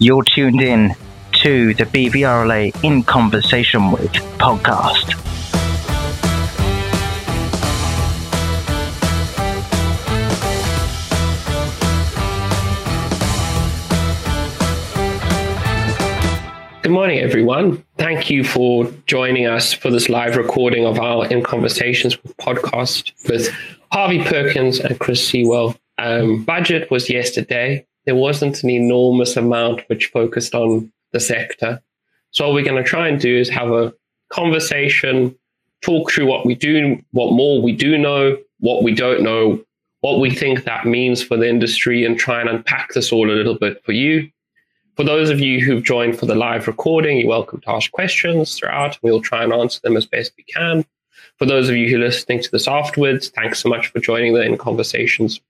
You're tuned in to the BVRLA In Conversation with podcast. Good morning, everyone. Thank you for joining us for this live recording of our In Conversations with podcast with Harvey Perkins and Chris Sewell. Um, budget was yesterday. There wasn't an enormous amount which focused on the sector. So, what we're going to try and do is have a conversation, talk through what we do, what more we do know, what we don't know, what we think that means for the industry, and try and unpack this all a little bit for you for those of you who've joined for the live recording, you're welcome to ask questions throughout. We'll try and answer them as best we can. For those of you who are listening to this afterwards, thanks so much for joining the In Conversations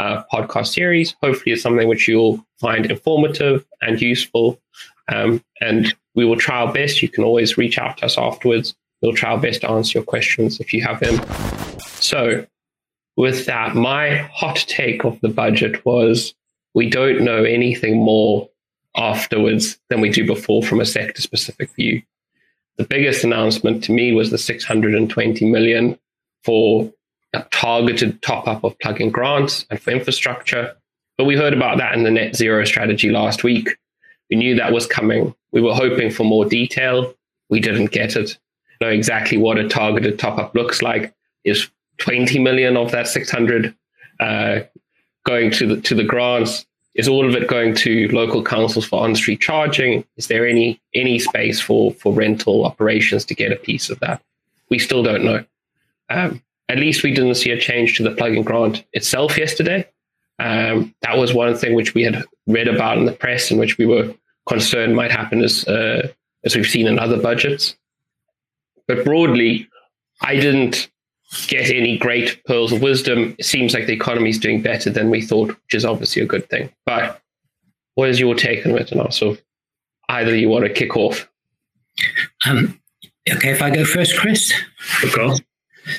uh, podcast series. Hopefully, it's something which you'll find informative and useful. Um, and we will try our best. You can always reach out to us afterwards. We'll try our best to answer your questions if you have them. So, with that, my hot take of the budget was we don't know anything more afterwards than we do before from a sector specific view. The biggest announcement to me was the 620 million for a targeted top up of plug-in grants and for infrastructure. But we heard about that in the net zero strategy last week. We knew that was coming. We were hoping for more detail. We didn't get it. Know exactly what a targeted top up looks like. Is 20 million of that 600 uh, going to the to the grants? Is all of it going to local councils for on-street charging? Is there any any space for for rental operations to get a piece of that? We still don't know. Um, at least we didn't see a change to the plug-in grant itself yesterday. Um, that was one thing which we had read about in the press and which we were concerned might happen as uh, as we've seen in other budgets. But broadly, I didn't get any great pearls of wisdom. It seems like the economy is doing better than we thought, which is obviously a good thing. But what is your take on it? And also, either you want to kick off. Um, okay, if I go first, Chris. Of course.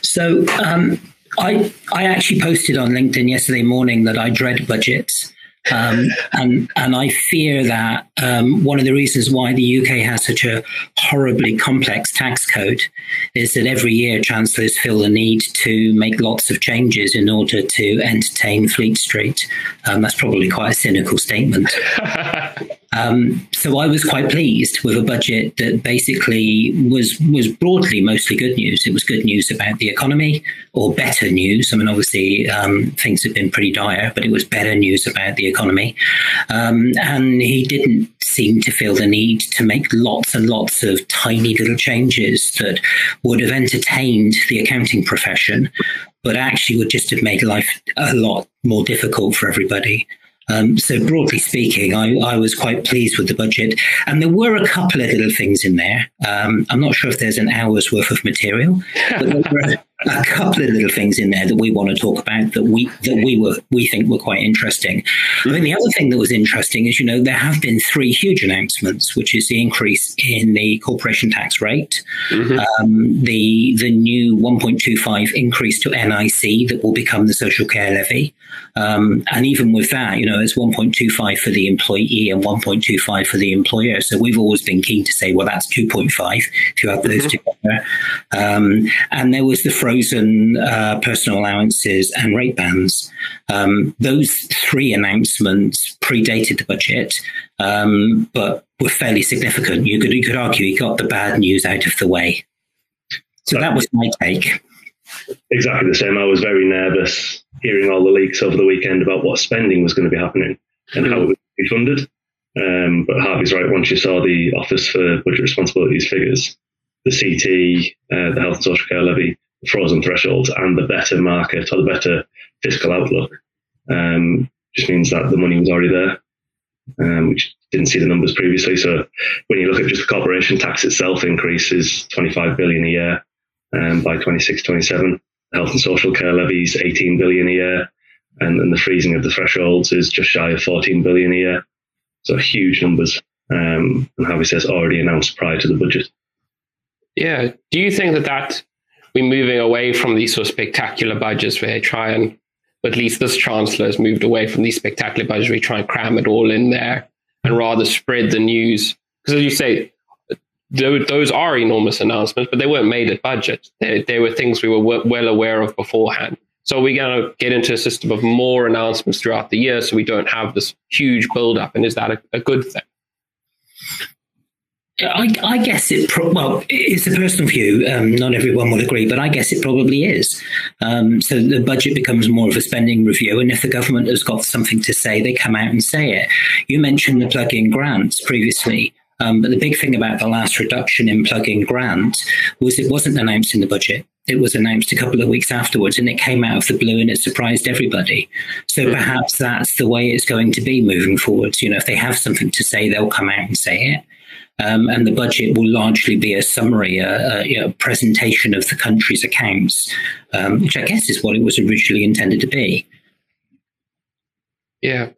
So um, I I actually posted on LinkedIn yesterday morning that I dread budgets. Um, and and I fear that um, one of the reasons why the UK has such a horribly complex tax code is that every year chancellors feel the need to make lots of changes in order to entertain Fleet Street. Um, that's probably quite a cynical statement. Um, so I was quite pleased with a budget that basically was was broadly mostly good news. It was good news about the economy, or better news. I mean, obviously um, things have been pretty dire, but it was better news about the economy. Um, and he didn't seem to feel the need to make lots and lots of tiny little changes that would have entertained the accounting profession, but actually would just have made life a lot more difficult for everybody. Um, so broadly speaking, I, I, was quite pleased with the budget, and there were a couple of little things in there. Um, I'm not sure if there's an hour's worth of material, but there were a couple of little things in there that we want to talk about that we that we were we think were quite interesting. I mean, the other thing that was interesting is you know there have been three huge announcements, which is the increase in the corporation tax rate, mm-hmm. um, the the new 1.25 increase to NIC that will become the social care levy, um, and even with that, you know, it's 1.25 for the employee and 1.25 for the employer. So we've always been keen to say, well, that's 2.5 if you have those mm-hmm. together. Um, and there was the frozen uh, personal allowances and rate bands. Um, those three announcements predated the budget, um, but were fairly significant. You could you could argue he got the bad news out of the way. So that was my take. Exactly the same. I was very nervous hearing all the leaks over the weekend about what spending was going to be happening and how it would be funded. Um, but Harvey's right. Once you saw the Office for Budget Responsibilities figures, the CT, uh, the Health and Social Care Levy, frozen thresholds, and the better market or the better fiscal outlook, um, just means that the money was already there, um, which didn't see the numbers previously. So when you look at just the corporation tax itself, increases 25 billion a year um, by 26, 27. Health and social care levies 18 billion a year, and, and the freezing of the thresholds is just shy of 14 billion a year. So huge numbers, um, and Harvey says already announced prior to the budget. Yeah. Do you think that that we're moving away from these sort of spectacular budgets where they try and, at least this chancellor has moved away from these spectacular budgets where they try and cram it all in there and rather spread the news. Because as you say, those are enormous announcements, but they weren't made at budget. They, they were things we were well aware of beforehand. So we're going to get into a system of more announcements throughout the year so we don't have this huge buildup. And is that a, a good thing? I, I, guess it, pro- well, it's a personal view. Um, not everyone will agree, but I guess it probably is. Um, so the budget becomes more of a spending review. And if the government has got something to say, they come out and say it. You mentioned the plug in grants previously. Um, but the big thing about the last reduction in plug-in grant was it wasn't announced in the budget. It was announced a couple of weeks afterwards, and it came out of the blue, and it surprised everybody. So hmm. perhaps that's the way it's going to be moving forwards. You know, if they have something to say, they'll come out and say it. Um, and the budget will largely be a summary, a, a know, presentation of the country's accounts, um, which I guess is what it was originally intended to be. Yeah,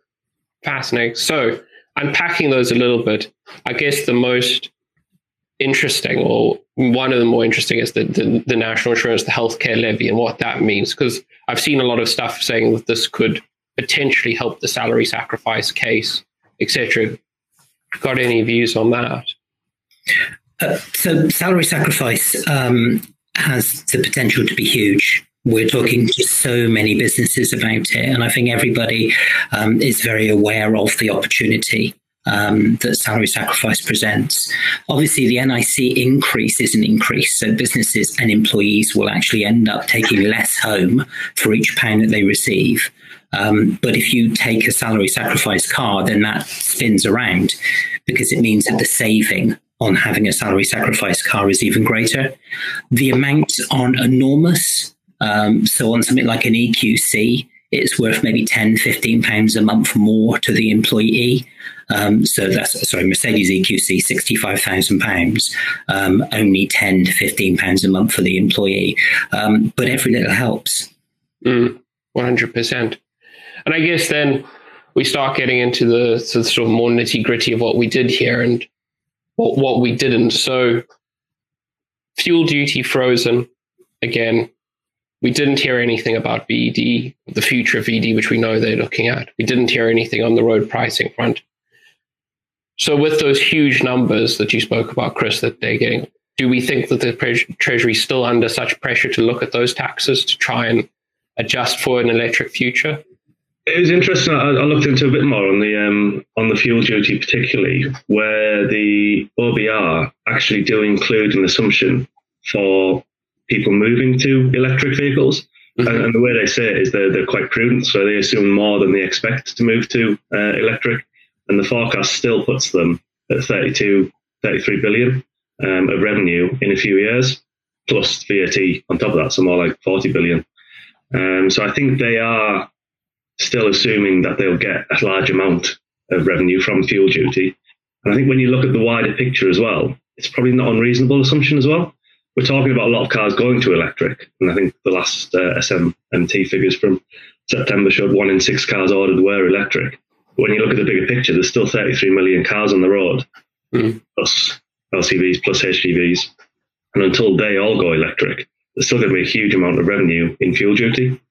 fascinating. So, unpacking those a little bit, I guess the most interesting, or one of the more interesting, is the, the, the national insurance, the healthcare levy, and what that means. Because I've seen a lot of stuff saying that this could potentially help the salary sacrifice case, etc. Got any views on that? Uh, so, salary sacrifice um, has the potential to be huge we're talking to so many businesses about it, and I think everybody um, is very aware of the opportunity um, that salary sacrifice presents. Obviously, the NIC increase is an increase, so businesses and employees will actually end up taking less home for each pound that they receive. Um, but if you take a salary sacrifice car, then that spins around because it means that the saving on having a salary sacrifice car is even greater. The amounts aren't enormous um, so on something like an EQC, it's worth maybe 10, 15 pounds a month more to the employee. Um, so that's sorry, Mercedes EQC, sixty-five thousand um, pounds, only ten to fifteen pounds a month for the employee. Um, but every little helps. Mm, one hundred percent. And I guess then we start getting into the, the sort of more nitty gritty of what we did here and what, what we didn't. So fuel duty frozen again. We didn't hear anything about VED, the future of VED, which we know they're looking at. We didn't hear anything on the road pricing front. So, with those huge numbers that you spoke about, Chris, that they're getting, do we think that the Treasury is still under such pressure to look at those taxes to try and adjust for an electric future? It was interesting. I, I looked into a bit more on the um, on the fuel duty, particularly where the OBR actually do include an assumption for people moving to electric vehicles. Mm-hmm. And, and, the way they say it is they're, they're quite prudent, so they assume more than they expect to move to uh, electric. And the forecast still puts them at 32, 33 billion um, of revenue in a few years, plus VAT on top of that, so more like 40 billion. Um, so I think they are still assuming that they'll get a large amount of revenue from fuel duty. And I think when you look at the wider picture as well, it's probably not unreasonable assumption as well we're talking about a lot of cars going to electric, and I think the last uh, SMMT figures from September showed one in six cars ordered were electric. But when you look at the bigger picture, there's still 33 million cars on the road, mm. plus LCVs, plus HGVs, and until they all go electric, there's still going to be a huge amount of revenue in fuel duty.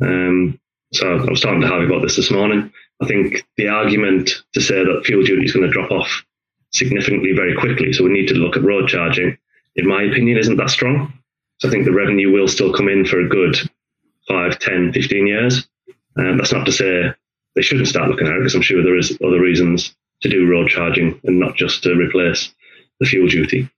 Um, so I was talking to Harvey about this this morning. I think the argument to say that fuel duty is going to drop off significantly very quickly, so we need to look at road charging in my opinion, isn't that strong. So I think the revenue will still come in for a good 5, 10, 15 years. Um, that's not to say they shouldn't start looking at it because I'm sure there is other reasons to do road charging and not just to replace the fuel duty.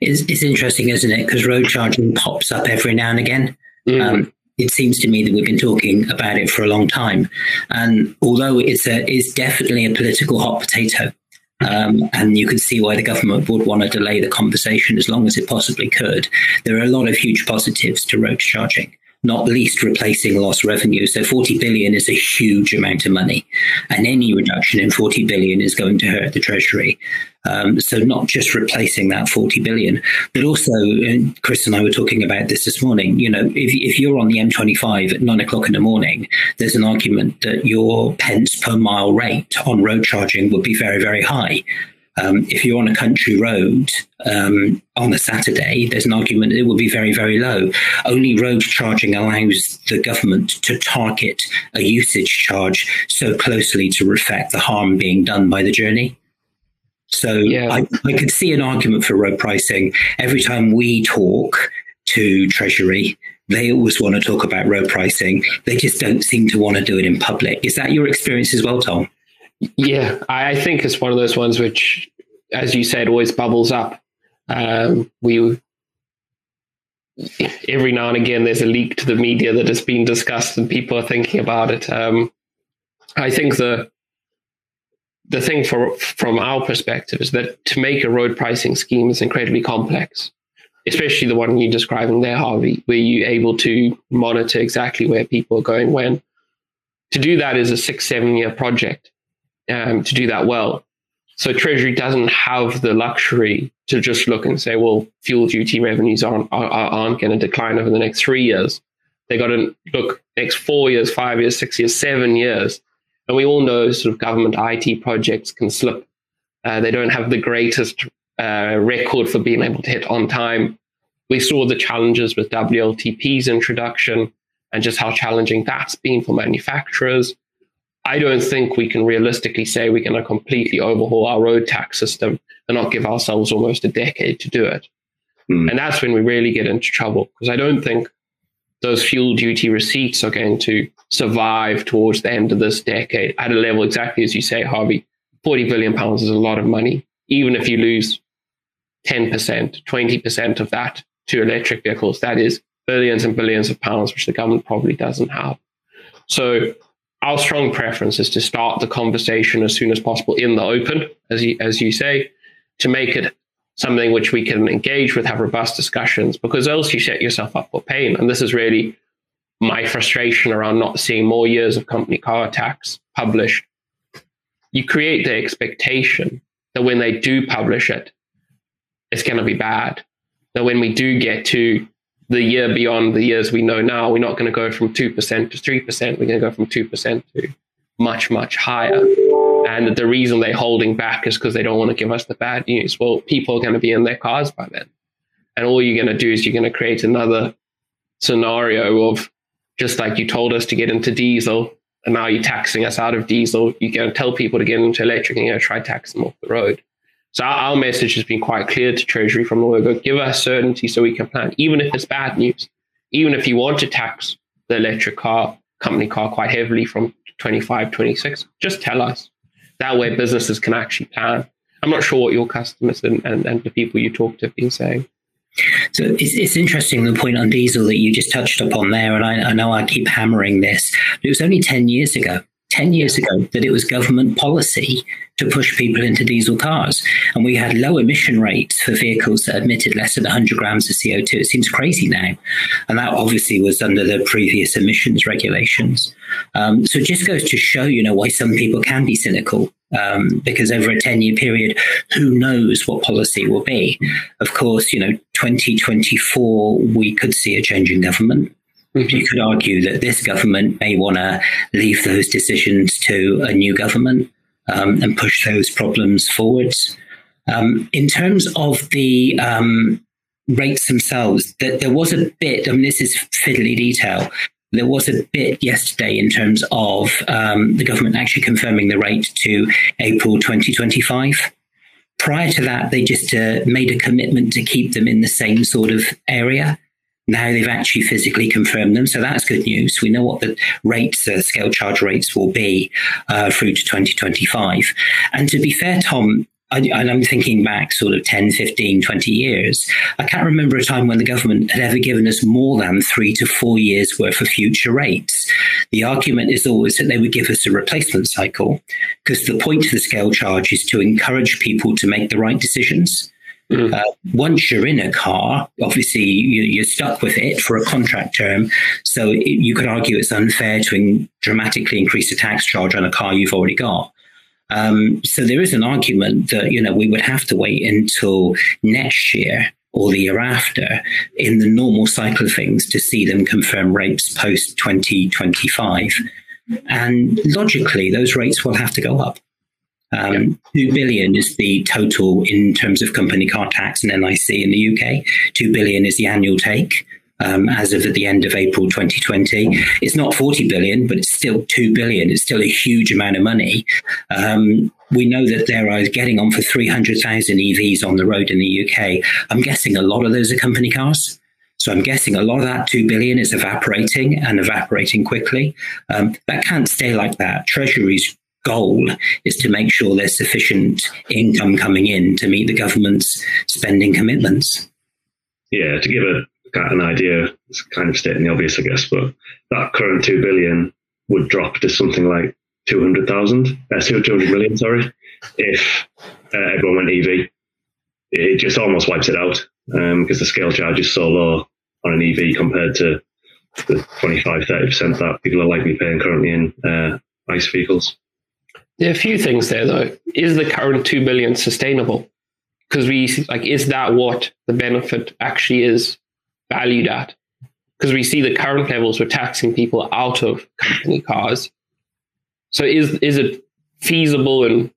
It's, it's interesting, isn't it? Because road charging pops up every now and again. Mm-hmm. Um, it seems to me that we've been talking about it for a long time, and although it's a it's definitely a political hot potato, um, and you can see why the government would want to delay the conversation as long as it possibly could. There are a lot of huge positives to road charging not least replacing lost revenue. So 40 billion is a huge amount of money, and any reduction in 40 billion is going to hurt the treasury. Um, so not just replacing that 40 billion, but also, and Chris and I were talking about this this morning. You know, if, if you're on the M25 at nine o'clock in the morning, there's an argument that your pence per mile rate on road charging would be very, very high. Um, if you're on a country road um, on a Saturday, there's an argument it will be very, very low. Only road charging allows the government to target a usage charge so closely to reflect the harm being done by the journey. So yeah. I, I could see an argument for road pricing. Every time we talk to Treasury, they always want to talk about road pricing. They just don't seem to want to do it in public. Is that your experience as well, Tom? Yeah, I think it's one of those ones which, as you said, always bubbles up. Um, we every now and again there's a leak to the media that has been discussed and people are thinking about it. Um, I think the the thing for, from our perspective is that to make a road pricing scheme is incredibly complex, especially the one you're describing there, Harvey, where you're able to monitor exactly where people are going when. To do that is a six, seven year project um, to do that well. So Treasury doesn't have the luxury to just look and say, well, fuel duty revenues aren't, aren't going to decline over the next three years. They got to look next four years, five years, six years, seven years and we all know sort of government IT projects can slip. Uh, they don't have the greatest uh, record for being able to hit on time. We saw the challenges with WLTP's introduction and just how challenging that's been for manufacturers. I don't think we can realistically say we're going to completely overhaul our road tax system and not give ourselves almost a decade to do it. Mm. And that's when we really get into trouble because I don't think those fuel duty receipts are going to survive towards the end of this decade at a level exactly as you say, Harvey. 40 billion pounds is a lot of money. Even if you lose 10%, 20% of that to electric vehicles, that is billions and billions of pounds, which the government probably doesn't have. So our strong preference is to start the conversation as soon as possible in the open, as you, as you say, to make it something which we can engage with, have robust discussions, because else you set yourself up for pain. And this is really my frustration around not seeing more years of company car tax published. You create the expectation that when they do publish it, it's going to be bad. That when we do get to the year beyond the years we know now, we're not going to go from 2% to 3%. We're going to go from 2% to much, much higher. And the reason they're holding back is because they don't want to give us the bad news. Well, people are going to be in their cars by then. And all you're going to do is you're going to create another scenario of just like you told us to get into diesel, and now you're taxing us out of diesel. You're going to tell people to get into electric and you're going to try tax them off the road. So our, our message has been quite clear to Treasury from the word go, give us certainty so we can plan, even if it's bad news. Even if you want to tax the electric car, company car quite heavily from 25, 26, just tell us. That way businesses can actually plan. I'm not sure what your customers and, and, and the people you talk to have been saying. So it's, it's interesting the point on diesel that you just touched upon there, and I, I know I keep hammering this. It was only 10 years ago 10 years ago that it was government policy to push people into diesel cars. And we had low emission rates for vehicles that emitted less than 100 grams of CO2. It seems crazy now. And that obviously was under the previous emissions regulations. Um, so it just goes to show, you know, why some people can be cynical. Um, because over a 10 year period, who knows what policy will be? Of course, you know, 2024, we could see a change in government. You could argue that this government may want to leave those decisions to a new government um, and push those problems forwards. Um, in terms of the um, rates themselves, that there was a bit, I mean, this is fiddly detail. There was a bit yesterday in terms of um, the government actually confirming the rate to April 2025 prior to that, they just uh, made a commitment to keep them in the same sort of area. Now they've actually physically confirmed them, so that's good news. We know what the rates, the scale charge rates, will be uh, through to 2025. And to be fair, Tom, I, and I'm thinking back sort of 10, 15, 20 years. I can't remember a time when the government had ever given us more than three to four years worth of future rates. The argument is always that they would give us a replacement cycle because the point of the scale charge is to encourage people to make the right decisions. Mm-hmm. Uh, once you're in a car, obviously you, are stuck with it for a contract term. So it, you could argue it's unfair to in, dramatically increase the tax charge on a car you've already got. Um, so there is an argument that you know we would have to wait until next year or the year after in the normal cycle of things to see them confirm rates post 2025. And logically, those rates will have to go up. Um, Two billion is the total in terms of company car tax and NIC in the UK. Two billion is the annual take. Um, as of at the end of April 2020, it's not 40 billion, but it's still 2 billion. It's still a huge amount of money. Um, we know that there are getting on for 300,000 EVs on the road in the UK. I'm guessing a lot of those are company cars. So I'm guessing a lot of that 2 billion is evaporating and evaporating quickly. Um, that can't stay like that. Treasury's goal is to make sure there's sufficient income coming in to meet the government's spending commitments. Yeah, to give a an idea, it's kind of stating the obvious, I guess, but that current 2 billion would drop to something like 200,000, uh, 200 million, sorry, if uh, everyone went EV. It just almost wipes it out um, because the scale charge is so low on an EV compared to the 25, 30% that people are likely paying currently in uh, ICE vehicles. There are a few things there, though. Is the current 2 billion sustainable? Because we like, is that what the benefit actually is valued at? Because we see the current levels we're taxing people out of company cars. So is is it feasible and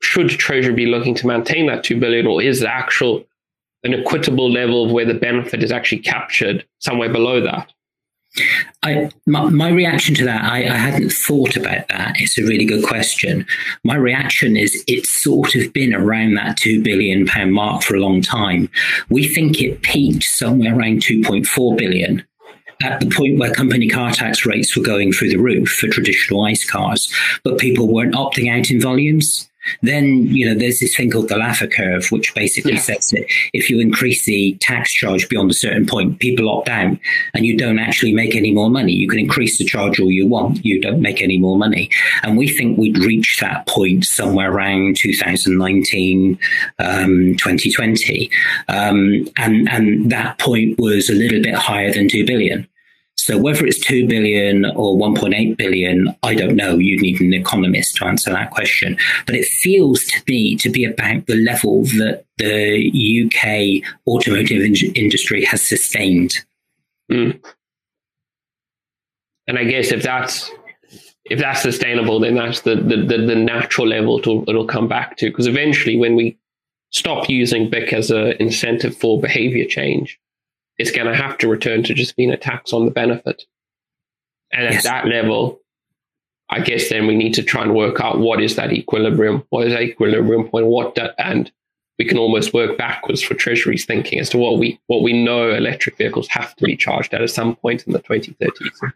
should Treasury be looking to maintain that two billion, or is the actual an equitable level of where the benefit is actually captured somewhere below that? I, my, my, reaction to that, I, I, hadn't thought about that. It's a really good question. My reaction is it's sort of been around that £2 billion mark for a long time. We think it peaked somewhere around 2.4 billion at the point where company car tax rates were going through the roof for traditional ICE cars, but people weren't opting out in volumes. Then, you know, there's this thing called the Laffer curve, which basically yeah. says that if you increase the tax charge beyond a certain point, people opt out and you don't actually make any more money. You can increase the charge all you want, you don't make any more money. And we think we'd reach that point somewhere around 2019, um, 2020. Um, and, and that point was a little bit higher than 2 billion. So whether it's 2 billion or 1.8 billion, I don't know. You'd need an economist to answer that question. But it feels to me to be about the level that the UK automotive in- industry has sustained. Mm. And I guess if that's if that's sustainable, then that's the the, the, the natural level to, it'll come back to. Because eventually, when we stop using BIC as an incentive for behavior change, it's going to have to return to just being a tax on the benefit. And yes. at that level, I guess then we need to try and work out what is that equilibrium, what is that equilibrium point, what that, and we can almost work backwards for Treasury's thinking as to what we what we know electric vehicles have to be charged at at some point in the 2030s.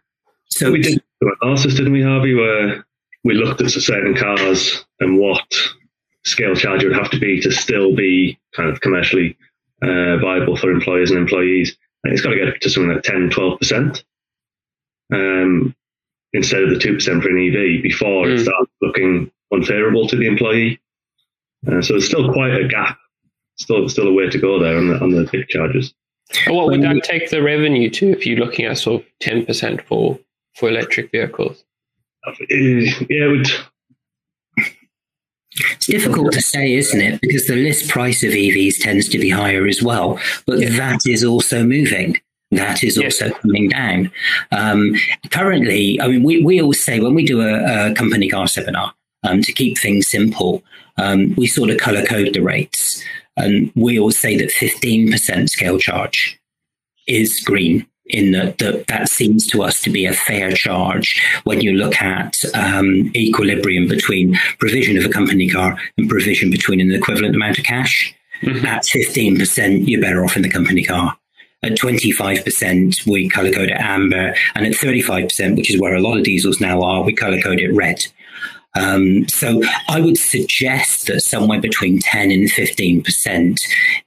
So we did an analysis, didn't we, Harvey, where we looked at certain cars and what scale charge would have to be to still be kind of commercially uh, viable for employers and employees. And it's got to get to something like 10, 12% um, instead of the 2% for an EV before mm. it starts looking unfavorable to the employee. Uh, so there's still quite a gap, still still a way to go there on the, on the BIC charges. What would that take the revenue to if you're looking at sort of 10% for, for electric vehicles? Uh, yeah, it would it's difficult to say, isn't it? Because the list price of EVs tends to be higher as well, but yeah. that is also moving. That is also yes. coming down. Um, currently, I mean, we, we always say when we do a, a company car seminar, um, to keep things simple, um, we sort of color code the rates. And we always say that 15% scale charge is green in that, that that seems to us to be a fair charge when you look at um, equilibrium between provision of a company car and provision between an equivalent amount of cash. Mm-hmm. At 15%, you're better off in the company car. At 25%, we color code it amber. And at 35%, which is where a lot of diesels now are, we color code it red. Um, so I would suggest that somewhere between 10 and 15%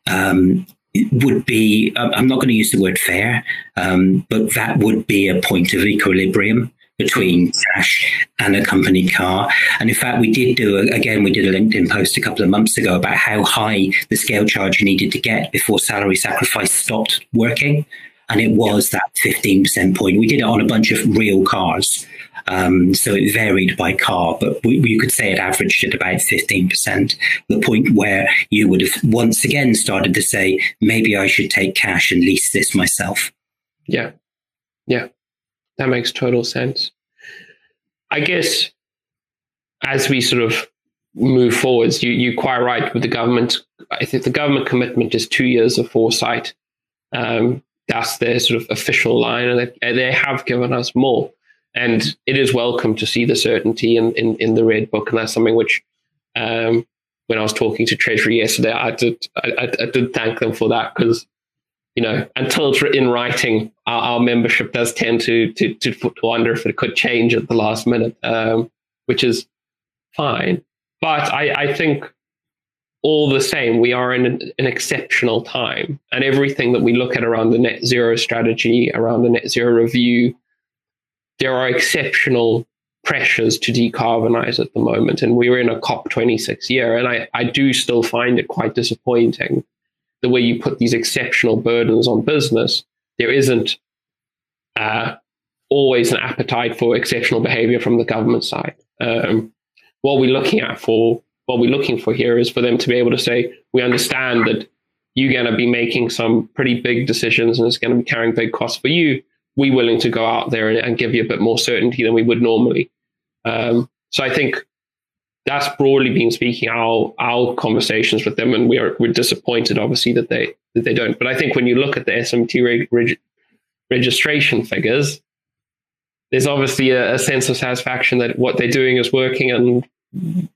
um, would be, I'm not going to use the word fair, um, but that would be a point of equilibrium between cash and a company car. And in fact, we did do, a, again, we did a LinkedIn post a couple of months ago about how high the scale charge needed to get before salary sacrifice stopped working. And it was that 15% point. We did it on a bunch of real cars. Um, so it varied by car, but we, you could say it averaged at about 15%, the point where you would have once again started to say, maybe I should take cash and lease this myself. Yeah. Yeah. That makes total sense. I guess as we sort of move forwards. You you're quite right with the government. I think the government commitment is two years of foresight. Um, that's their sort of official line, and they, they have given us more. And it is welcome to see the certainty in, in, in the red book, and that's something which, um, when I was talking to Treasury yesterday, I did I, I did thank them for that because you know, until it's written in writing, our, our, membership does tend to, to to wonder if it could change at the last minute, um, which is fine. But I, I think all the same, we are in an, an, exceptional time, and everything that we look at around the net zero strategy, around the net zero review, there are exceptional pressures to decarbonize at the moment, and we're in a COP26 year, and I, I do still find it quite disappointing the way you put these exceptional burdens on business, there isn't uh, always an appetite for exceptional behavior from the government side. Um, what we're looking at for what we're looking for here is for them to be able to say, we understand that you're going to be making some pretty big decisions and it's going to be carrying big costs for you. We're willing to go out there and, and give you a bit more certainty than we would normally. Um, so I think that's broadly been speaking our our conversations with them, and we're we're disappointed, obviously, that they that they don't. But I think when you look at the SMMT reg, reg, registration figures, there's obviously a, a, sense of satisfaction that what they're doing is working, and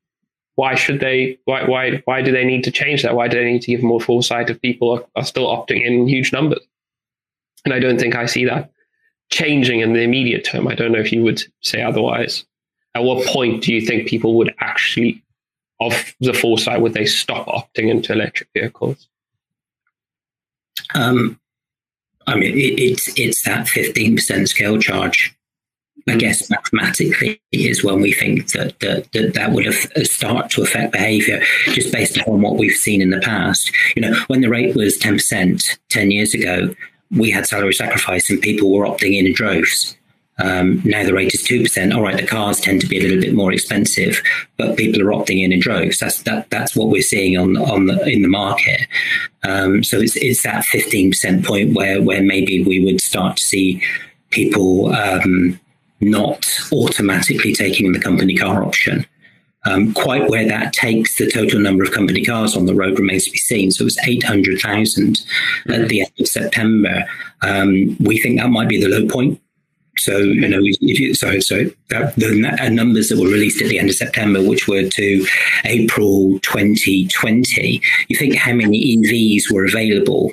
why should they? Why why why do they need to change that? Why do they need to give more foresight if people are, are still opting in huge numbers? And I don't think I see that changing in the immediate term. I don't know if you would say otherwise at what point do you think people would actually, of the foresight, would they stop opting into electric vehicles? Um, I mean, it, it's it's that fifteen percent scale charge. I guess mathematically is when we think that that that, that would have uh, start to affect behaviour just based on what we've seen in the past. You know, when the rate was ten percent ten years ago, we had salary sacrifice and people were opting in in droves. Um, now the rate is two percent. All right, the cars tend to be a little bit more expensive, but people are opting in in droves. That's that. That's what we're seeing on on the in the market. Um, so it's it's that fifteen percent point where where maybe we would start to see people um, not automatically taking the company car option. Um, quite where that takes the total number of company cars on the road remains to be seen. So it was 800,000 at the end of September. Um, we think that might be the low point so you know, if you, so so that, the uh, numbers that were released at the end of September, which were to April 2020, you think how many EVs were available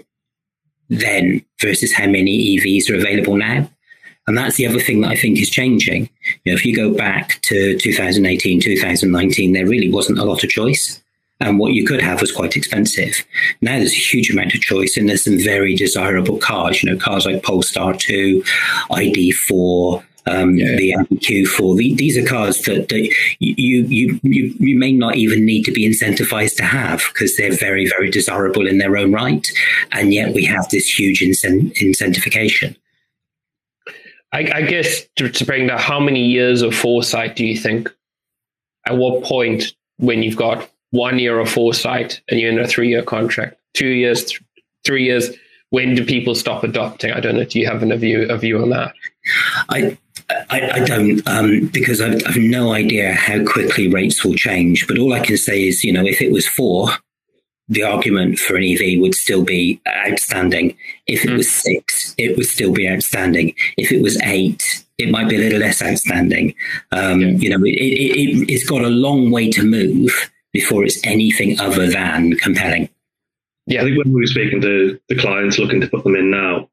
then versus how many EVs are available now? And that's the other thing that I think is changing. You know, if you go back to 2018, 2019, there really wasn't a lot of choice and what you could have was quite expensive. Now there's a huge amount of choice, and there's some very desirable cars. You know, cars like Polestar 2, ID4. Um, yeah. The MQ4. The, these are cars that, that you, you you you may not even need to be incentivized to have because they're very very desirable in their own right, and yet we have this huge incent-. I, I guess to, to bring that, how many years of foresight do you think? At what point, when you've got one year of foresight and you're in a three year contract, two years, th- three years. When do people stop adopting? I don't know. Do you have a view a view on that? I I, I don't um, because I've, I've, no idea how quickly rates will change. But all I can say is, you know, if it was four, the argument for an EV would still be outstanding. If it mm. was six, it would still be outstanding. If it was eight, it might be a little less outstanding. Um, yeah. You know, it, it, it, it's got a long way to move before it's anything other than compelling. Yeah, I think when we were speaking to the clients looking to put them in now,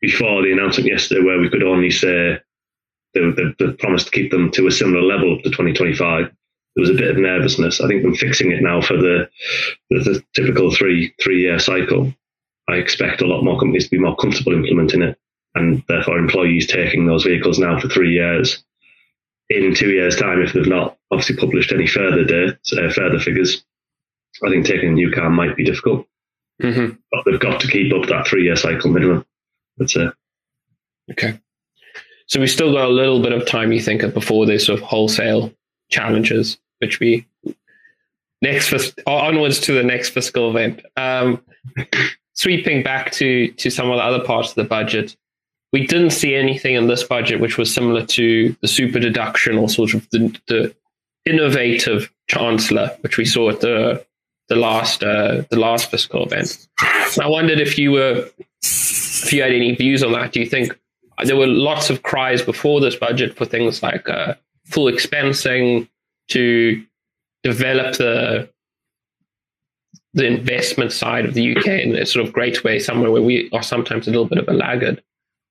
before the announcement yesterday, where we could only say the, the, the promise to keep them to a similar level to 2025, there was a bit of nervousness. I think them fixing it now for the, the, the typical three three year cycle, I expect a lot more companies to be more comfortable implementing it, and therefore employees taking those vehicles now for three years in two years' time, if they've not obviously published any further dates, uh, further figures, I think taking a new car might be difficult. Mm-hmm. But they've got to keep up that three-year cycle minimum. That's it. Okay. So we've still got a little bit of time, you think, before this sort of wholesale challenges, which we next for onwards to the next fiscal event. Um, sweeping back to to some of the other parts of the budget, we didn't see anything in this budget which was similar to the super deduction or sort of the, the innovative chancellor, which we saw at the the last uh, the last fiscal event. I wondered if you were if you had any views on that. Do you think there were lots of cries before this budget for things like uh, full expensing to develop the the investment side of the UK in a sort of great way, somewhere where we are sometimes a little bit of a laggard.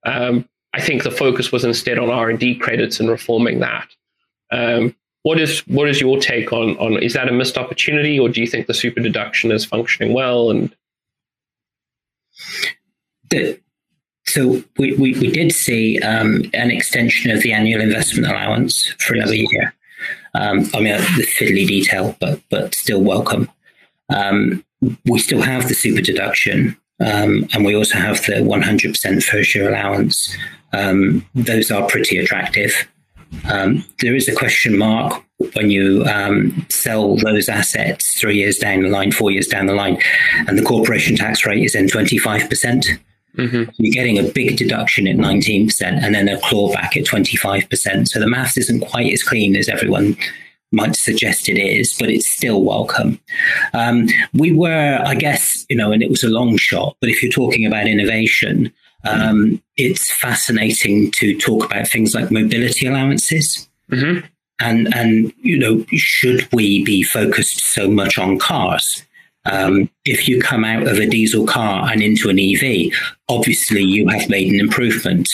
Um, I think the focus was instead on R and D credits and reforming that. Um, what is what is your take on on is that a missed opportunity, or do you think the super deduction is functioning well? And the, so we, we, we did see um, an extension of the annual investment allowance for another year. Um, I mean, the fiddly detail, but but still welcome. Um, we still have the super deduction, um, and we also have the 100% first year allowance. Um, those are pretty attractive. Um, there is a question mark when you um, sell those assets three years down the line, four years down the line, and the corporation tax rate is then 25%. Percent mm hmm You're getting a big deduction at 19% and then a clawback at 25%. So the maths isn't quite as clean as everyone might suggest it is, but it's still welcome. Um, we were, I guess, you know, and it was a long shot, but if you're talking about innovation, um, it's fascinating to talk about things like mobility allowances. Mm-hmm. And, and, you know, should we be focused so much on cars? Um, if you come out of a diesel car and into an EV, obviously you have made an improvement.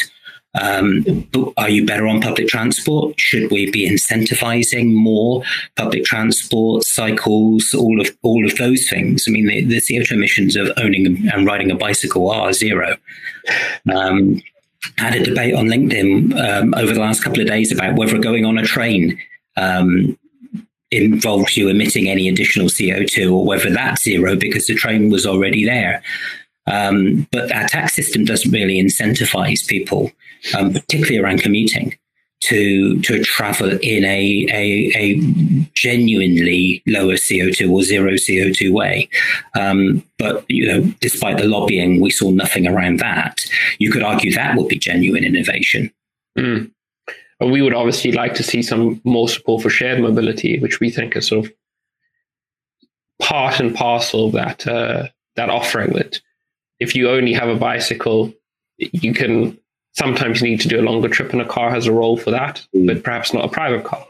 Um, but are you better on public transport? Should we be incentivizing more public transport, cycles, all of all of those things? I mean, the, the CO2 emissions of owning and riding a bicycle are zero. Um, had a debate on LinkedIn um, over the last couple of days about whether going on a train um, involves you emitting any additional CO2 or whether that's zero because the train was already there. Um, but our tax system doesn't really incentivize people, um, particularly around commuting, to to travel in a, a, a genuinely lower CO2 or zero CO2 way. Um, but you know, despite the lobbying, we saw nothing around that. You could argue that would be genuine innovation. Mm. We would obviously like to see some more support for shared mobility, which we think is sort of part and parcel of that uh, that offering that if you only have a bicycle, you can sometimes need to do a longer trip, and a car has a role for that, mm. but perhaps not a private car.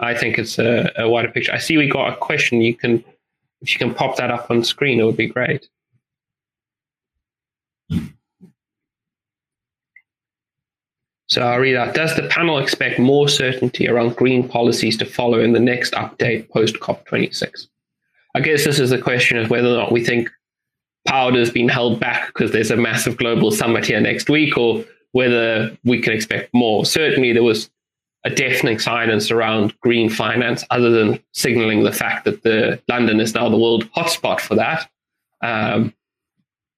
I think it's a, a, wider picture. I see we got a question. You can, if you can pop that up on screen, it would be great. So I'll read out. Does the panel expect more certainty around green policies to follow in the next update post COP26? I guess this is the question of whether or not we think powder's been held back because there's a massive global summit here next week, or whether we can expect more. Certainly, there was a deafening silence around green finance, other than signaling the fact that the London is now the world hotspot for that. Um,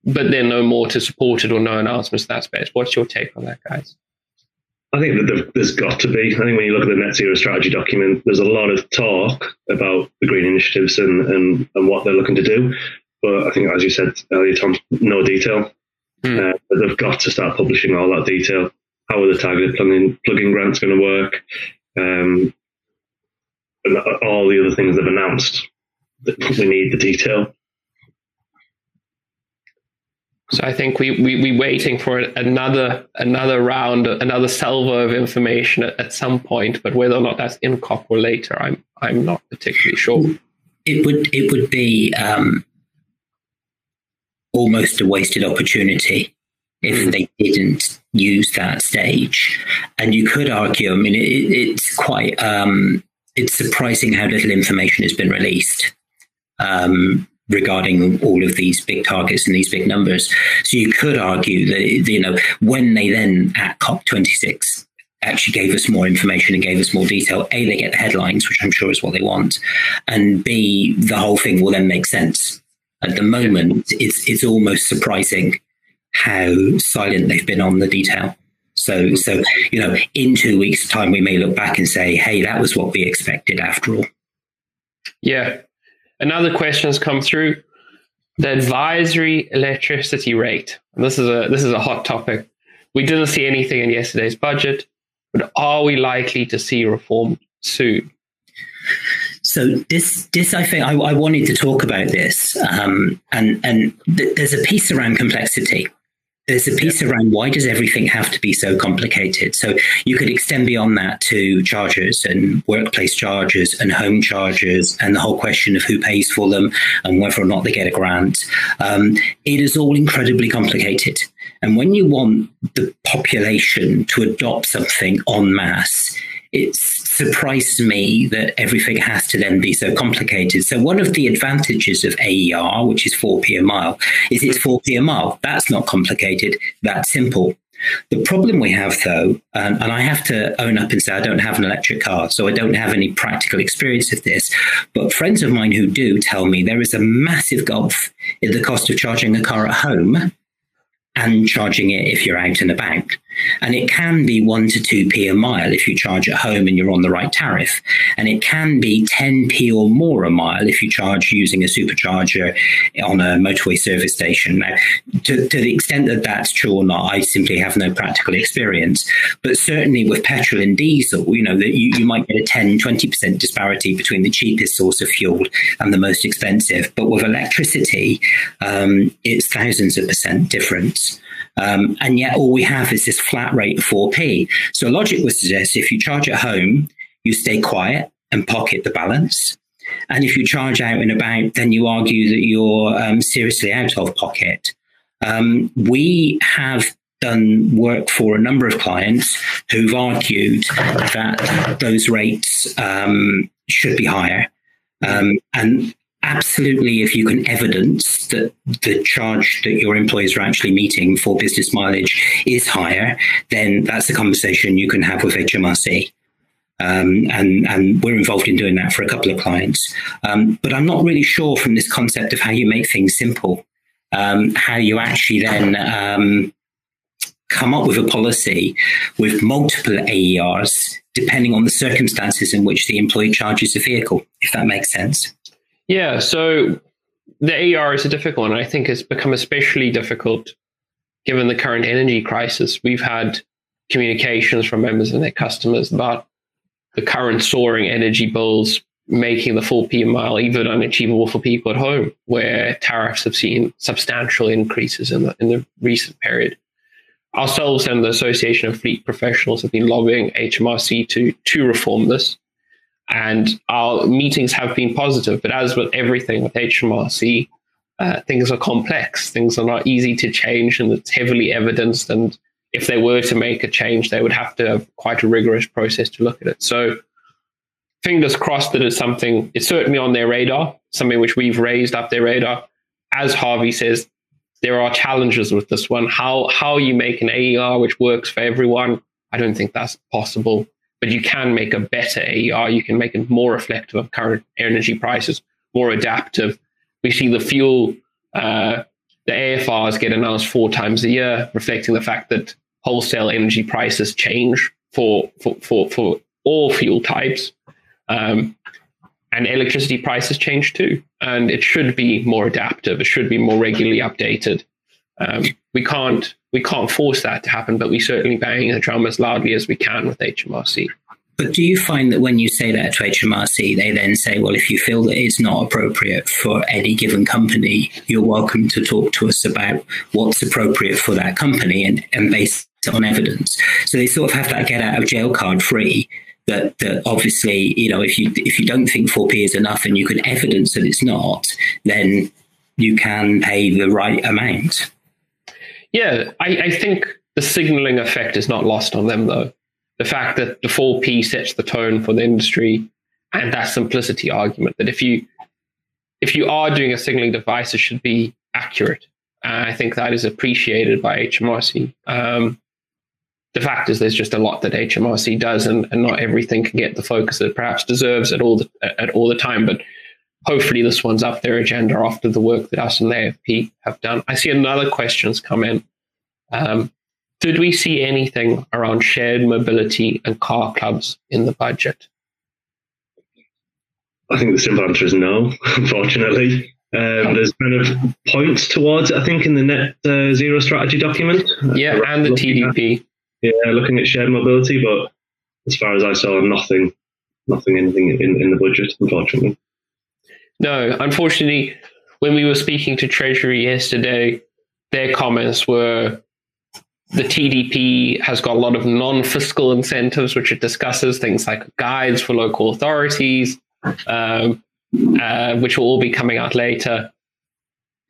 but then no more to support it or no announcements in that space. What's your take on that, guys? I think that there's got to be. I think when you look at the net zero strategy document, there's a lot of talk about the green initiatives and, and, and what they're looking to do. But I think, as you said earlier, Tom, no detail. Mm. Uh, they've got to start publishing all that detail. How are the targeted plugin, plugin grants going to work? Um, and all the other things they've announced. We need the detail. So I think we we we waiting for another another round, another salvo of information at, at, some point. But whether or not that's in COP or later, I'm I'm not particularly sure. It would it would be um, almost a wasted opportunity if mm. they didn't use that stage. And you could argue, I mean, it, it's quite, um, it's surprising how little information has been released um, regarding all of these big targets and these big numbers. So you could argue that, you know, when they then at COP26 actually gave us more information and gave us more detail, A, they get the headlines, which I'm sure is what they want, and B, the whole thing will then make sense at the moment, it's it's almost surprising how silent they've been on the detail. So, so you know, in two weeks' time, we may look back and say, "Hey, that was what we expected after all." Yeah. Another question has come through: the advisory electricity rate. This is a this is a hot topic. We didn't see anything in yesterday's budget, but are we likely to see reform soon? So this, this I think I, I wanted to talk about this, um, and and th- there's a piece around complexity. There's a piece around why does everything have to be so complicated? So you could extend beyond that to chargers and workplace chargers and home chargers and the whole question of who pays for them and whether or not they get a grant. Um, it is all incredibly complicated. And when you want the population to adopt something en masse, it surprises me that everything has to then be so complicated. So one of the advantages of AER, which is 4p a mile, is it's 4p a mile. That's not complicated. That's simple. The problem we have, though, um, and I have to own up and say I don't have an electric car, so I don't have any practical experience of this. But friends of mine who do tell me there is a massive gulf in the cost of charging a car at home and charging it if you're out and about. And it can be one to two p a mile if you charge at home and you're on the right tariff. And it can be 10p or more a mile if you charge using a supercharger on a motorway service station. Now, to, to the extent that that's true or not, I simply have no practical experience. But certainly with petrol and diesel, you know, that you, you might get a 10, 20% disparity between the cheapest source of fuel and the most expensive. But with electricity, um, it's thousands of percent difference. Um, and yet all we have is this flat rate 4p. So logic would suggest if you charge at home, you stay quiet and pocket the balance. And if you charge out and about, then you argue that you're um, seriously out of pocket. Um, we have done work for a number of clients who've argued that those rates um, should be higher. Um, and absolutely, if you can evidence that the charge that your employees are actually meeting for business mileage is higher, then that's a conversation you can have with HMRC. Um, and, and we're involved in doing that for a couple of clients. Um, but I'm not really sure from this concept of how you make things simple, um, how you actually then um, come up with a policy with multiple AERs depending on the circumstances in which the employee charges a vehicle, if that makes sense. Yeah, so the AR is a difficult one. I think it's become especially difficult given the current energy crisis. We've had communications from members and their customers about the current soaring energy bills making the full P mile even unachievable for people at home, where tariffs have seen substantial increases in the in the recent period. Ourselves and the Association of Fleet Professionals have been lobbying HMRC to to reform this and our meetings have been positive. But as with everything with HMRC, uh, things are complex. Things are not easy to change, and it's heavily evidenced. And if they were to make a change, they would have to have quite a rigorous process to look at it. So, fingers crossed that it's something. It's certainly on their radar, something which we've raised up their radar. As Harvey says, there are challenges with this one. How how you make an AER which works for everyone? I don't think that's possible but you can make a better AER. You can make it more reflective of current energy prices, more adaptive. We see the fuel, uh, the AFRs get announced four times a year, reflecting the fact that wholesale energy prices change for for for, for all fuel types. Um, and electricity prices change too. And it should be more adaptive. It should be more regularly updated. Um, we can't we can't force that to happen, but we certainly bang the drum as loudly as we can with HMRC. But do you find that when you say that to HMRC, they then say, well, if you feel that it's not appropriate for any given company, you're welcome to talk to us about what's appropriate for that company and, and based on evidence. So they sort of have that get out of jail card free. That, that obviously, you know, if you if you don't think 4p is enough and you can evidence that it's not, then you can pay the right amount. Yeah, I, I think the signaling effect is not lost on them, though. The fact that the 4P sets the tone for the industry and that simplicity argument that if you if you are doing a signaling device, it should be accurate. I think that is appreciated by HMRC. Um, the fact is, there's just a lot that HMRC does, and, and not everything can get the focus it perhaps deserves at all the, at all the time. But hopefully this one's up their agenda after the work that us and the AFP have done. I see another questions come in. Um, did we see anything around shared mobility and car clubs in the budget? I think the simple answer is no, unfortunately. Um, there's kind of points towards it, I think, in the net uh, zero strategy document. Yeah, and the TDP. At, yeah, looking at shared mobility, but as far as I saw, nothing nothing, anything in, in the budget, unfortunately. No, unfortunately, when we were speaking to Treasury yesterday, their comments were the TDP has got a lot of non fiscal incentives, which it discusses things like guides for local authorities, um, uh, which will all be coming out later.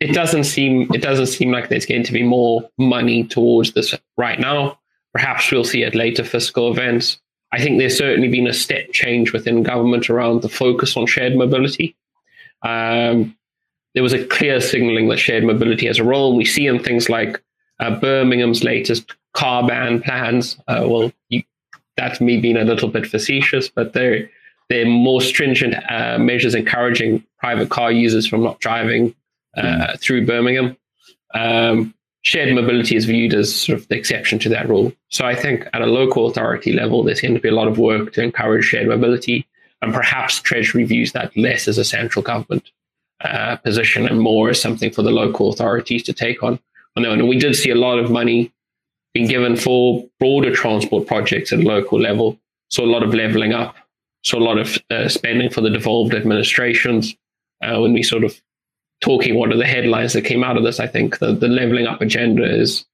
It doesn't seem it doesn't seem like there's going to be more money towards this right now. Perhaps we'll see at later fiscal events. I think there's certainly been a step change within government around the focus on shared mobility. Um, there was a clear signaling that shared mobility has a role. We see in things like uh, Birmingham's latest car ban plans. Uh, well, you, that's me being a little bit facetious, but they're they're more stringent uh, measures encouraging private car users from not driving mm. through Birmingham. Um, shared mobility is viewed as sort of the exception to that rule. So I think at a local authority level, there's going to be a lot of work to encourage shared mobility, and perhaps Treasury views that less as a central government uh, position and more as something for the local authorities to take on. And we did see a lot of money being given for broader transport projects at local level. So a lot of leveling up. So a lot of uh, spending for the devolved administrations. Uh, when we sort of talking what are the headlines that came out of this, I think the, the leveling up agenda is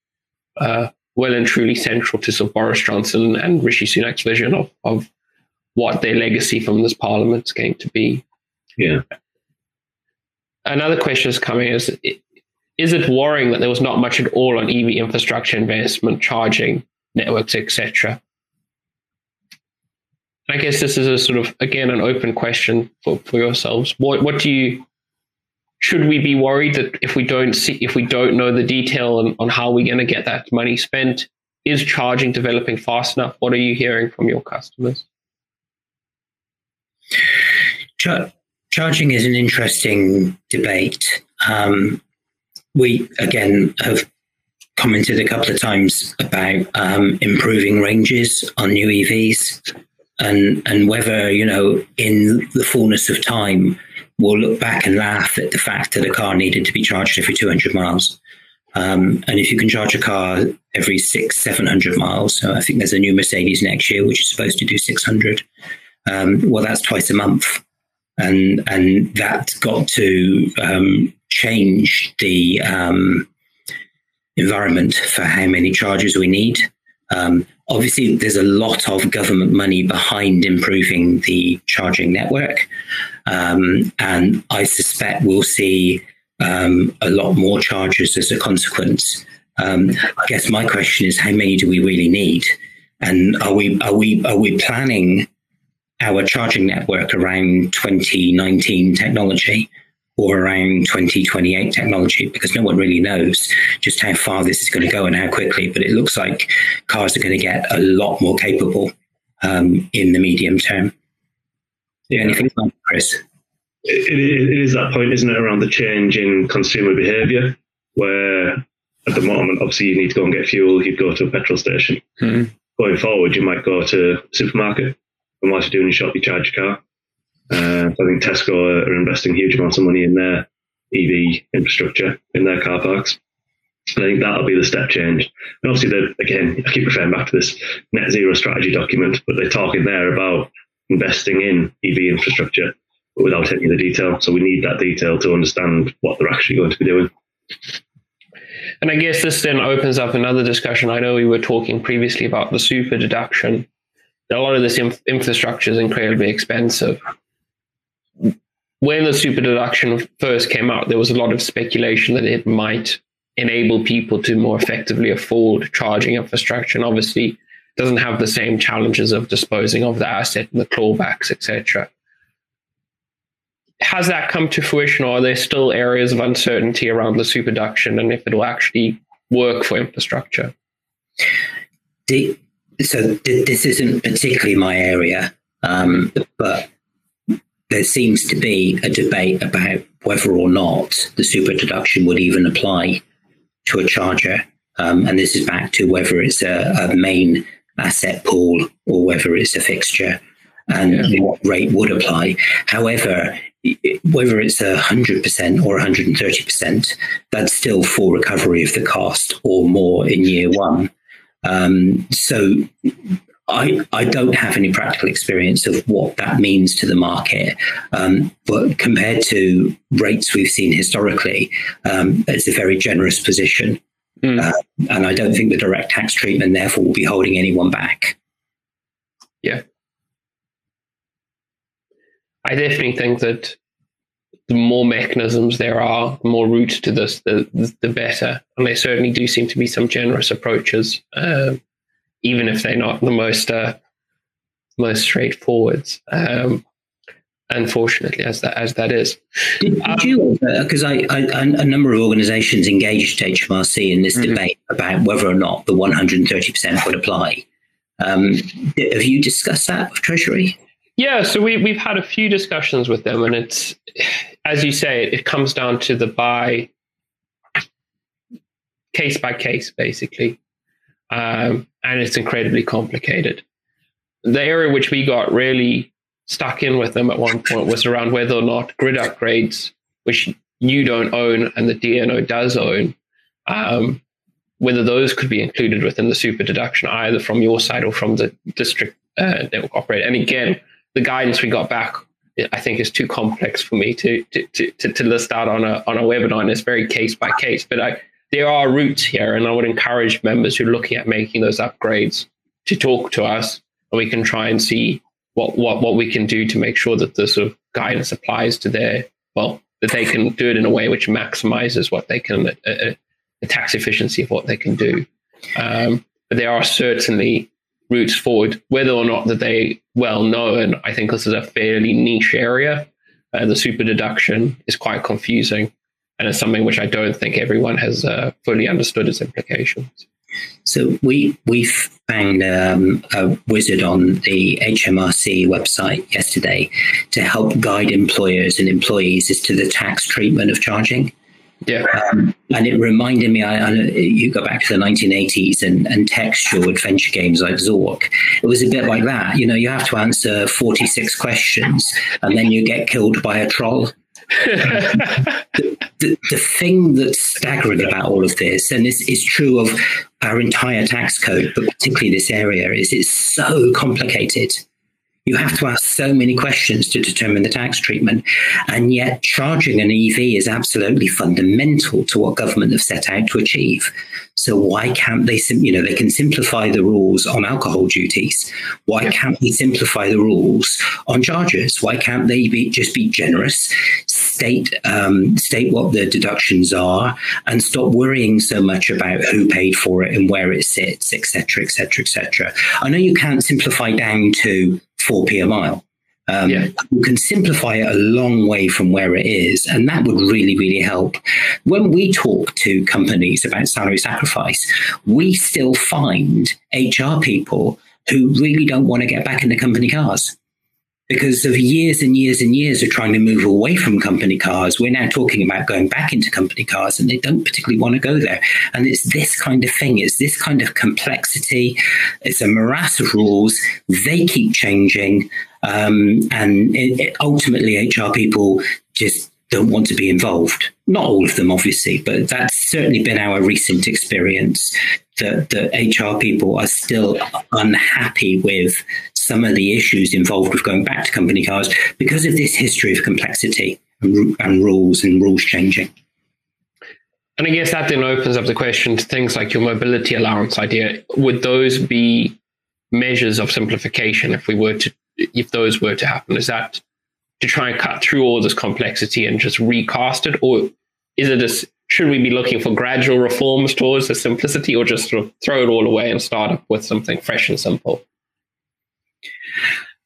uh, well and truly central to sort of Boris Johnson and Rishi Sunak's vision of, of what their legacy from this parliament is going to be. Yeah another question is coming is is it worrying that there was not much at all on EV infrastructure investment, charging networks, etc.? I guess this is a sort of again an open question for, for yourselves. What what do you should we be worried that if we don't see if we don't know the detail on, on how we're going to get that money spent, is charging developing fast enough? What are you hearing from your customers? Charging is an interesting debate. Um, we again have commented a couple of times about um, improving ranges on new EVs, and and whether you know in the fullness of time we'll look back and laugh at the fact that a car needed to be charged every 200 miles. Um, and if you can charge a car every six, 700 miles, so I think there's a new Mercedes next year which is supposed to do 600. Um, well, that's twice a month and and that got to um, change the um, environment for how many charges we need. Um, obviously, there's a lot of government money behind improving the charging network, um, and I suspect we'll see um, a lot more charges as a consequence. Um, I guess my question is, how many do we really need? And are we are we are we planning our charging network around 2019 technology or around 2028 technology because no one really knows just how far this is going to go and how quickly. But it looks like cars are going to get a lot more capable um, in the medium term. Yeah, anything like Chris? It, it, it is that point, isn't it, around the change in consumer behaviour, where at the moment, obviously, you need to go and get fuel, you'd go to a petrol station. Hmm. Going forward, you might go to a supermarket and whilst you do doing your shop, you charge your car. Uh, I think Tesco are investing huge amounts of money in their EV infrastructure in their car parks. I think that'll be the step change. And obviously, again, I keep referring back to this net zero strategy document, but they're talking there about investing in EV infrastructure, but without any of the detail. So we need that detail to understand what they're actually going to be doing. And I guess this then opens up another discussion. I know we were talking previously about the super deduction a lot of this inf- infrastructure is incredibly expensive. When the super deduction first came out, there was a lot of speculation that it might enable people to more effectively afford charging infrastructure. And obviously, doesn't have the same challenges of disposing of the asset and the clawbacks, etc. Has that come to fruition, or are there still areas of uncertainty around the super deduction and if it will actually work for infrastructure? So th- this isn't particularly my area, um, but there seems to be a debate about whether or not the super deduction would even apply to a charger. Um, and this is back to whether it's a, a, main asset pool or whether it's a fixture and yeah. what rate would apply. However, whether it's a 100% or 130%, that's still full recovery of the cost or more in year one. Um, so I, I don't have any practical experience of what that means to the market. Um, but compared to rates we've seen historically, um, it's a very generous position. Mm. Uh, and I don't think the direct tax treatment, therefore, will be holding anyone back. Yeah. I definitely think that the more mechanisms there are, the more routes to this, the, the better. And there certainly do seem to be some generous approaches, uh, even if they're not the most uh, most straightforward. Um, unfortunately, as that as that is. Did, did um, you? Because I, I, a number of organisations engaged HMRC in this mm-hmm. debate about whether or not the 130 percent would apply. Um, have you discussed that with Treasury? Yeah, so we we've had a few discussions with them, and it's as you say, it, comes down to the by case by case, basically, um, and it's incredibly complicated. The area which we got really stuck in with them at one point was around whether or not grid upgrades, which you don't own and the DNO does own, um, whether those could be included within the super deduction, either from your side or from the district uh, network operator. And again, the guidance we got back, I think, is too complex for me to to, to, to list out on a on a webinar, and it's very case by case. But I, there are routes here, and I would encourage members who are looking at making those upgrades to talk to us, and we can try and see what what what we can do to make sure that the sort of guidance applies to their well that they can do it in a way which maximizes what they can uh, uh the tax efficiency of what they can do. Um, but there are certainly routes forward, whether or not that they well know. And I think this is a fairly niche area. Uh, the super deduction is quite confusing, and it's something which I don't think everyone has uh, fully understood its implications. So we we found um, a wizard on the HMRC website yesterday to help guide employers and employees as to the tax treatment of charging. Yeah. Um, and it reminded me, I, I, you go back to the 1980s and, and textual adventure games like Zork. It was a bit like that. You know, you have to answer 46 questions and then you get killed by a troll. the, the, the, thing that's staggering about all of this, and this is true of our entire tax code, but particularly this area, is it's so complicated. You have to ask so many questions to determine the tax treatment. And yet, charging an EV is absolutely fundamental to what government have set out to achieve. So why can't they, you know, they can simplify the rules on alcohol duties. Why can't they simplify the rules on charges? Why can't they be just be generous, state um, state what the deductions are, and stop worrying so much about who paid for it and where it sits, etc., etc., etc. I know you can't simplify down to 4p a mile. Um, yeah. You can simplify it a long way from where it is, and that would really, really help. When we talk to companies about salary sacrifice, we still find HR people who really don't want to get back in the company cars because of years and years and years of trying to move away from company cars. We're now talking about going back into company cars, and they don't particularly want to go there. And it's this kind of thing, it's this kind of complexity, it's a morass of rules. They keep changing. Um, and it, it, ultimately, HR people just don't want to be involved. Not all of them, obviously, but that's certainly been our recent experience that, that HR people are still unhappy with some of the issues involved with going back to company cars because of this history of complexity and, and rules and rules changing. And I guess that then opens up the question to things like your mobility allowance idea. Would those be measures of simplification if we were to, if those were to happen? Is that to try and cut through all this complexity and just recast it, or is it a, should we be looking for gradual reforms towards the simplicity, or just sort of throw it all away and start up with something fresh and simple?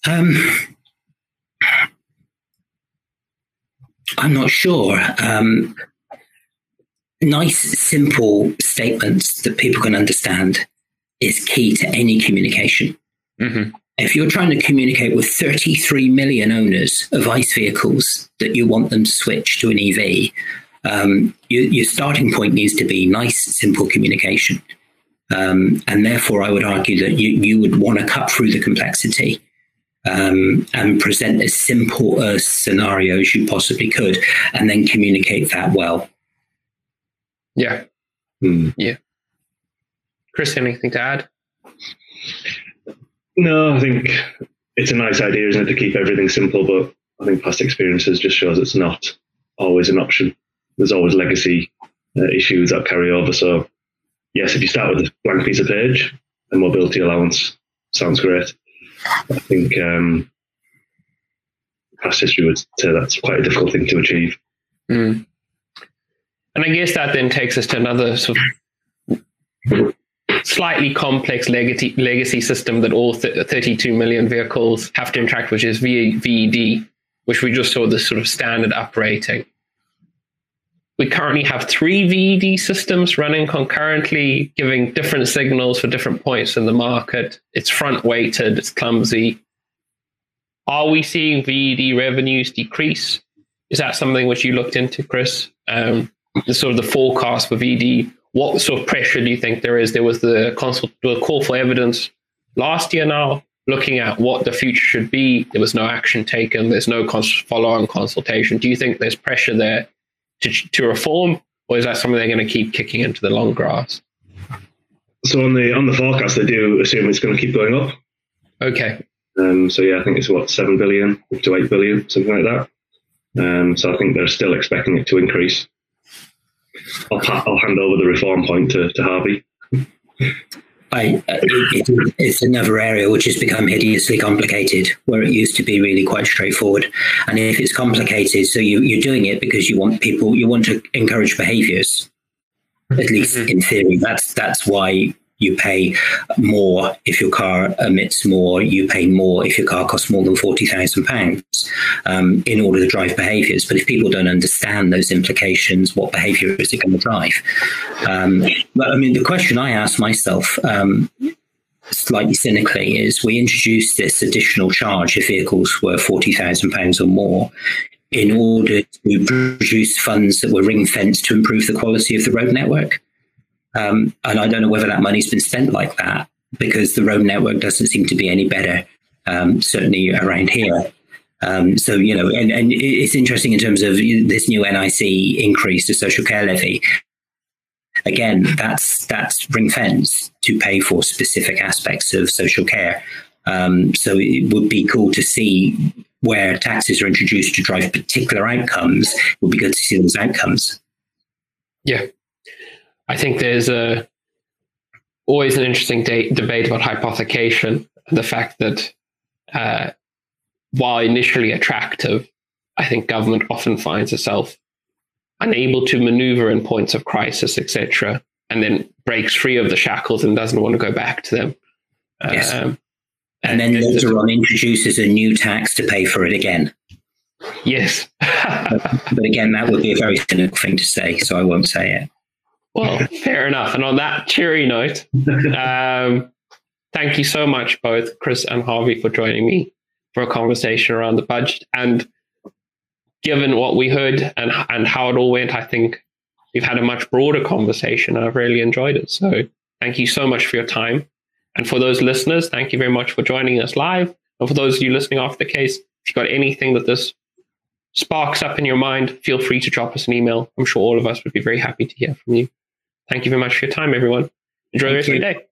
Um, I'm not sure. Um, nice, simple statements that people can understand is key to any communication. Mm-hmm. If you're trying to communicate with 33 million owners of ICE vehicles that you want them to switch to an EV, um, you, your starting point needs to be nice, simple communication. Um, and therefore, I would argue that you, you would want to cut through the complexity um, and present as simple a scenario as you possibly could, and then communicate that well. Yeah. Hmm. Yeah. Chris, anything to add? No, I think it's a nice idea, isn't it, to keep everything simple? But I think past experiences just shows it's not always an option. There's always legacy uh, issues that carry over. So, yes, if you start with a blank piece of page, a mobility allowance sounds great. I think um, past history would say that's quite a difficult thing to achieve. Mm. And I guess that then takes us to another sort of slightly complex legacy, legacy system that all th- 32 million vehicles have to interact, which is VED, which we just saw the sort of standard uprating. We currently have three VED systems running concurrently, giving different signals for different points in the market. It's front weighted, it's clumsy. Are we seeing VED revenues decrease? Is that something which you looked into, Chris? Um, sort of the forecast for VED what sort of pressure do you think there is? There was the, consult, the call for evidence last year now, looking at what the future should be. There was no action taken. There's no cons- follow on consultation. Do you think there's pressure there to, to reform, or is that something they're going to keep kicking into the long grass? So on the on the forecast, they do assume it's going to keep going up. Okay. Um, so yeah, I think it's what seven billion up to eight billion, something like that. Um, so I think they're still expecting it to increase. I'll, I'll hand over the reform point to, to Harvey. I, it, it, it's another area which has become hideously complicated, where it used to be really quite straightforward. And if it's complicated, so you, you're doing it because you want people, you want to encourage behaviors. At least mm-hmm. in theory, that's that's why you pay more if your car emits more. You pay more if your car costs more than forty thousand um, pounds in order to drive behaviours. But if people don't understand those implications, what behaviour is it going to drive? Um, but I mean, the question I ask myself. Um, slightly cynically, is we introduced this additional charge if vehicles were forty thousand pounds or more, in order to produce funds that were ring fenced to improve the quality of the road network. Um, and I don't know whether that money's been spent like that because the road network doesn't seem to be any better, um, certainly around here. Um, so, you know, and, and it's interesting in terms of this new NIC increase to social care levy. Again, that's that's ring fence to pay for specific aspects of social care. Um, so it would be cool to see where taxes are introduced to drive particular outcomes. It would be good to see those outcomes. Yeah, I think there's a always an interesting de- debate about hypothecation and the fact that uh, while initially attractive, I think government often finds itself unable to maneuver in points of crisis, etc., and then breaks free of the shackles and doesn't want to go back to them. Yes. Um, and, and, then later on introduces a new tax to pay for it again. Yes. but, but again, that would be a very cynical thing to say, so I won't say it. Well, fair enough. And on that cheery note, um, thank you so much, both Chris and Harvey, for joining me for a conversation around the budget. And given what we heard and and how it all went, I think we've had a much broader conversation. And I've really enjoyed it. So thank you so much for your time. And for those listeners, thank you very much for joining us live. And for those of you listening off the case, if you've got anything that this sparks up in your mind, feel free to drop us an email. I'm sure all of us would be very happy to hear from you. Thank you very much for your time, everyone. Enjoy Thank the rest you. of your day.